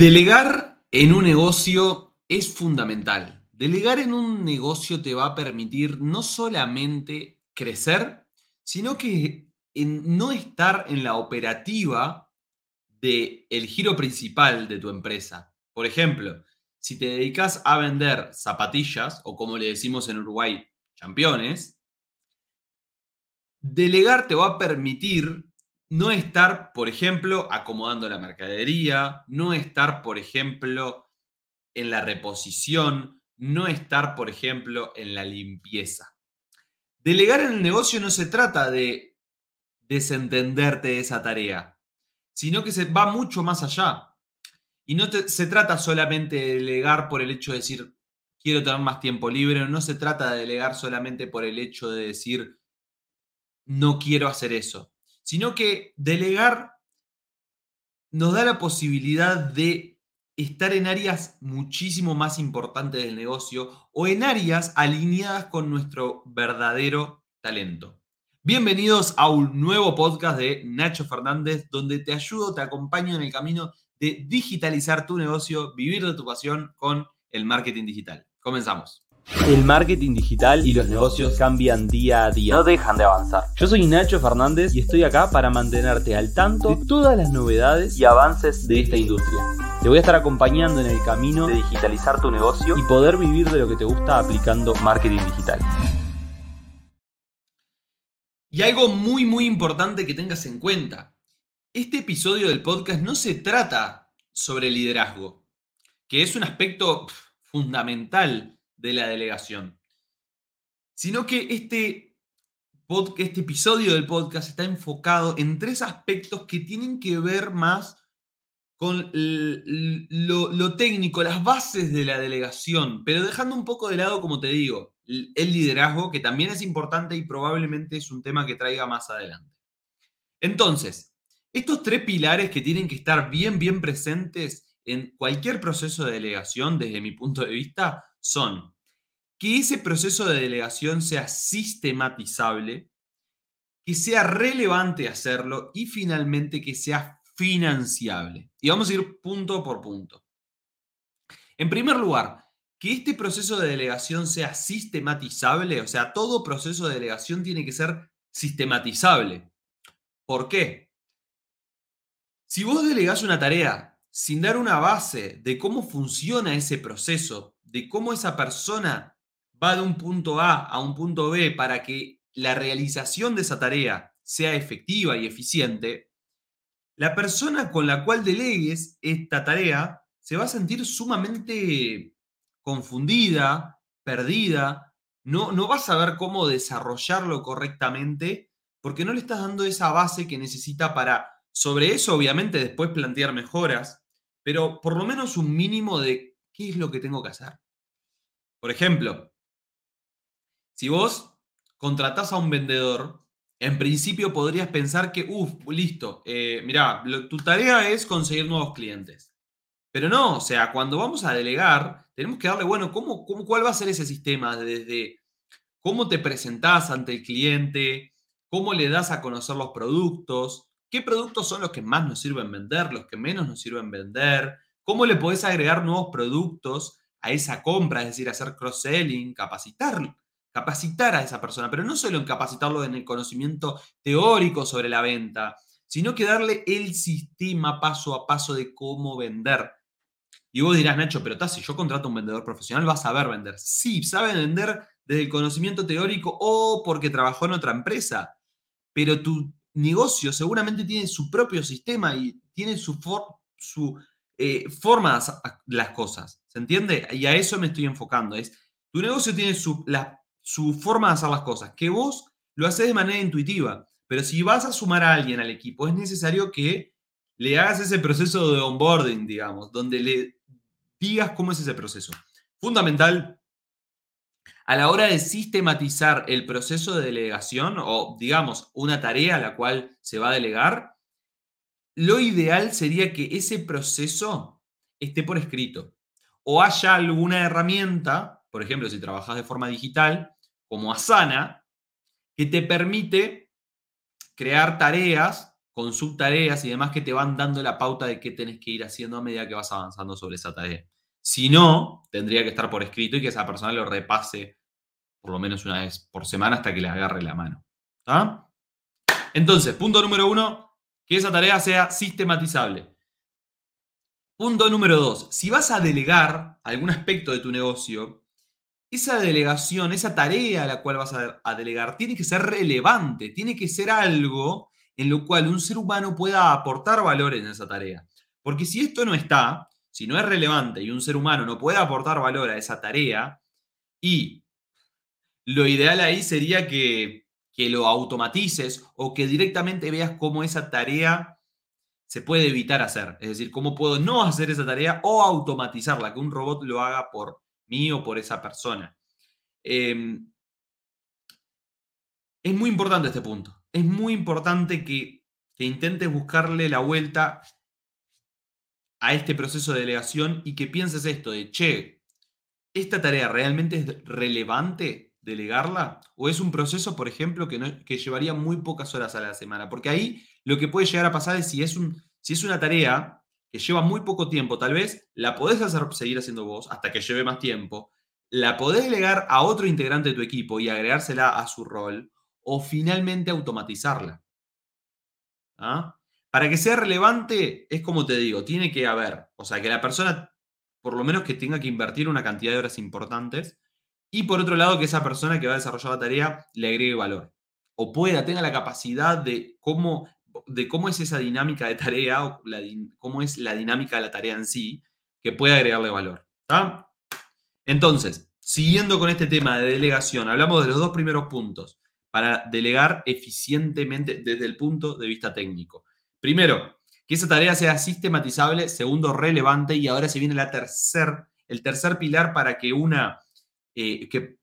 Delegar en un negocio es fundamental. Delegar en un negocio te va a permitir no solamente crecer, sino que no estar en la operativa del el giro principal de tu empresa. Por ejemplo, si te dedicas a vender zapatillas, o como le decimos en Uruguay, championes, delegar te va a permitir no estar, por ejemplo, acomodando la mercadería, no estar, por ejemplo, en la reposición, no estar, por ejemplo, en la limpieza. Delegar en el negocio no se trata de desentenderte de esa tarea, sino que se va mucho más allá. Y no se trata solamente de delegar por el hecho de decir, quiero tener más tiempo libre, no se trata de delegar solamente por el hecho de decir, no quiero hacer eso sino que delegar nos da la posibilidad de estar en áreas muchísimo más importantes del negocio o en áreas alineadas con nuestro verdadero talento. Bienvenidos a un nuevo podcast de Nacho Fernández, donde te ayudo, te acompaño en el camino de digitalizar tu negocio, vivir de tu pasión con el marketing digital. Comenzamos. El marketing digital y los negocios cambian día a día. No dejan de avanzar. Yo soy Nacho Fernández y estoy acá para mantenerte al tanto de todas las novedades y avances de esta industria. Te voy a estar acompañando en el camino de digitalizar tu negocio y poder vivir de lo que te gusta aplicando marketing digital. Y algo muy, muy importante que tengas en cuenta. Este episodio del podcast no se trata sobre liderazgo, que es un aspecto fundamental de la delegación, sino que este, este episodio del podcast está enfocado en tres aspectos que tienen que ver más con lo, técnico, las bases de la delegación, pero dejando un poco de lado, como te digo, el liderazgo, que también es importante y probablemente es un tema que traiga más adelante. Entonces, estos tres pilares que tienen que estar bien, bien presentes en cualquier proceso de delegación, desde mi punto de vista, son que ese proceso de delegación sea sistematizable, que sea relevante hacerlo y finalmente que sea financiable. Y vamos a ir punto por punto. En primer lugar, que este proceso de delegación sea sistematizable, o sea, todo proceso de delegación tiene que ser sistematizable. ¿Por qué? Si vos delegás una tarea sin dar una base de cómo funciona ese proceso, de cómo esa persona va de un punto A a un punto B para que la realización de esa tarea sea efectiva y eficiente, la persona con la cual delegues esta tarea se va a sentir sumamente confundida, perdida, no, no va a saber cómo desarrollarlo correctamente porque no le estás dando esa base que necesita para, sobre eso obviamente después plantear mejoras, pero por lo menos un mínimo de qué es lo que tengo que hacer. Por ejemplo, si vos contratás a un vendedor, en principio podrías pensar que, uff, listo, eh, mirá, tu tarea es conseguir nuevos clientes. Pero no, o sea, cuando vamos a delegar, tenemos que darle, bueno, ¿cómo, cómo, cuál va a ser ese sistema? Desde cómo te presentás ante el cliente, cómo le das a conocer los productos, qué productos son los que más nos sirven vender, los que menos nos sirven vender, cómo le podés agregar nuevos productos a esa compra, es decir, hacer cross-selling, capacitar, capacitar a esa persona, pero no solo en capacitarlo en el conocimiento teórico sobre la venta, sino que darle el sistema paso a paso de cómo vender. Y vos dirás, Nacho, pero si yo contrato a un vendedor profesional, va a saber vender. Sí, sabe vender desde el conocimiento teórico o porque trabajó en otra empresa, pero tu negocio seguramente tiene su propio sistema y tiene su, su eh, las cosas. ¿Se entiende? Y a eso me estoy enfocando. Es, tu negocio tiene su, su forma de hacer las cosas, que vos lo haces de manera intuitiva. Pero si vas a sumar a alguien al equipo, es necesario que le hagas ese proceso de onboarding, digamos, donde le digas cómo es ese proceso. Fundamental, a la hora de sistematizar el proceso de delegación o, digamos, una tarea a la cual se va a delegar, lo ideal sería que ese proceso esté por escrito o haya alguna herramienta, por ejemplo, si trabajas de forma digital, como Asana, que te permite crear tareas subtareas y demás que te van dando la pauta de qué tenés que ir haciendo a medida que vas avanzando sobre esa tarea. Si no, tendría que estar por escrito y que esa persona lo repase por lo menos una vez por semana hasta que le agarre la mano. Entonces, punto número uno, que esa tarea sea sistematizable. Punto número dos, si vas a delegar algún aspecto de tu negocio, esa delegación, esa tarea a la cual vas a, delegar, tiene que ser relevante, tiene que ser algo en lo cual un ser humano pueda aportar valor en esa tarea. Porque si esto no está, si no es relevante y un ser humano no puede aportar valor a esa tarea, y lo ideal ahí sería que, que lo automatices o que directamente veas cómo esa tarea se puede evitar hacer. Es decir, cómo puedo no hacer esa tarea o automatizarla, que un robot lo haga por mí o por esa persona. Em, es muy importante este punto. Es muy importante que, que intentes buscarle la vuelta a este proceso de delegación y que pienses esto de, che, ¿esta tarea realmente es relevante delegarla? ¿O es un proceso, por ejemplo, que, que llevaría muy pocas horas a la semana? Porque ahí lo que puede llegar a pasar es si es, un, si es una tarea que lleva muy poco tiempo, tal vez la podés hacer, seguir haciendo vos hasta que lleve más tiempo, la podés delegar a otro integrante de tu equipo y agregársela a su rol, o finalmente automatizarla. ¿Ah? Para que sea relevante, es como te digo, tiene que haber, o sea, que la persona, por lo menos que tenga que invertir una cantidad de horas importantes, y por otro lado, que esa persona que va a desarrollar la tarea le agregue valor, o pueda, tenga la capacidad de cómo de cómo es esa dinámica de tarea o cómo es la dinámica de la tarea en sí que puede agregarle valor. Entonces, siguiendo con este tema de delegación, hablamos de los dos primeros puntos para delegar eficientemente desde el punto de vista técnico. Primero, que esa tarea sea sistematizable. Segundo, relevante. Y ahora se viene la tercer, el tercer pilar para que una... Eh, que,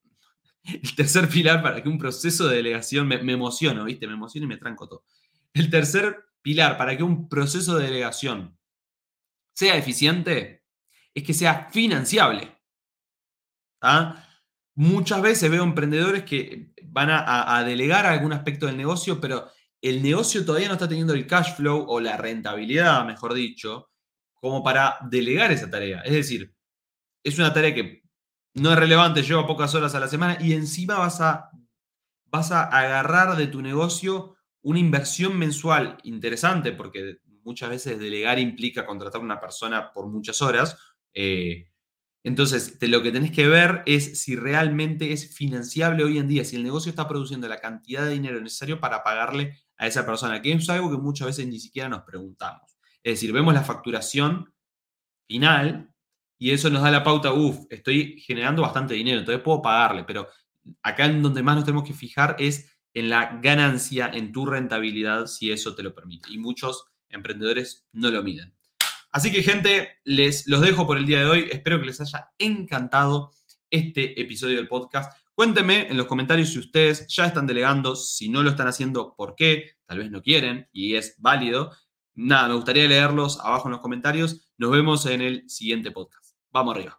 el tercer pilar para que un proceso de delegación, me, me emociono, ¿viste? Me emociono y me tranco todo. El tercer pilar para que un proceso de delegación sea eficiente es que sea financiable. ¿Ah? Muchas veces veo emprendedores que van a, delegar algún aspecto del negocio, pero el negocio todavía no está teniendo el cash flow o la rentabilidad, mejor dicho, como para delegar esa tarea. Es decir, es una tarea que no es relevante, lleva pocas horas a la semana y encima vas a, vas a agarrar de tu negocio una inversión mensual interesante, porque muchas veces delegar implica contratar a una persona por muchas horas. Eh, entonces, lo que tenés que ver es si realmente es financiable hoy en día, si el negocio está produciendo la cantidad de dinero necesario para pagarle a esa persona, que es algo que muchas veces ni siquiera nos preguntamos. Es decir, vemos la facturación final y eso nos da la pauta, uff, estoy generando bastante dinero, entonces puedo pagarle, pero acá en donde más nos tenemos que fijar es en la ganancia, en tu rentabilidad, si eso te lo permite. Y muchos emprendedores no lo miden. Así que gente, les los dejo por el día de hoy. Espero que les haya encantado este episodio del podcast. Cuéntenme en los comentarios si ustedes ya están delegando, si no lo están haciendo, por qué, tal vez no quieren y es válido. Nada, me gustaría leerlos abajo en los comentarios. Nos vemos en el siguiente podcast. Vamos arriba.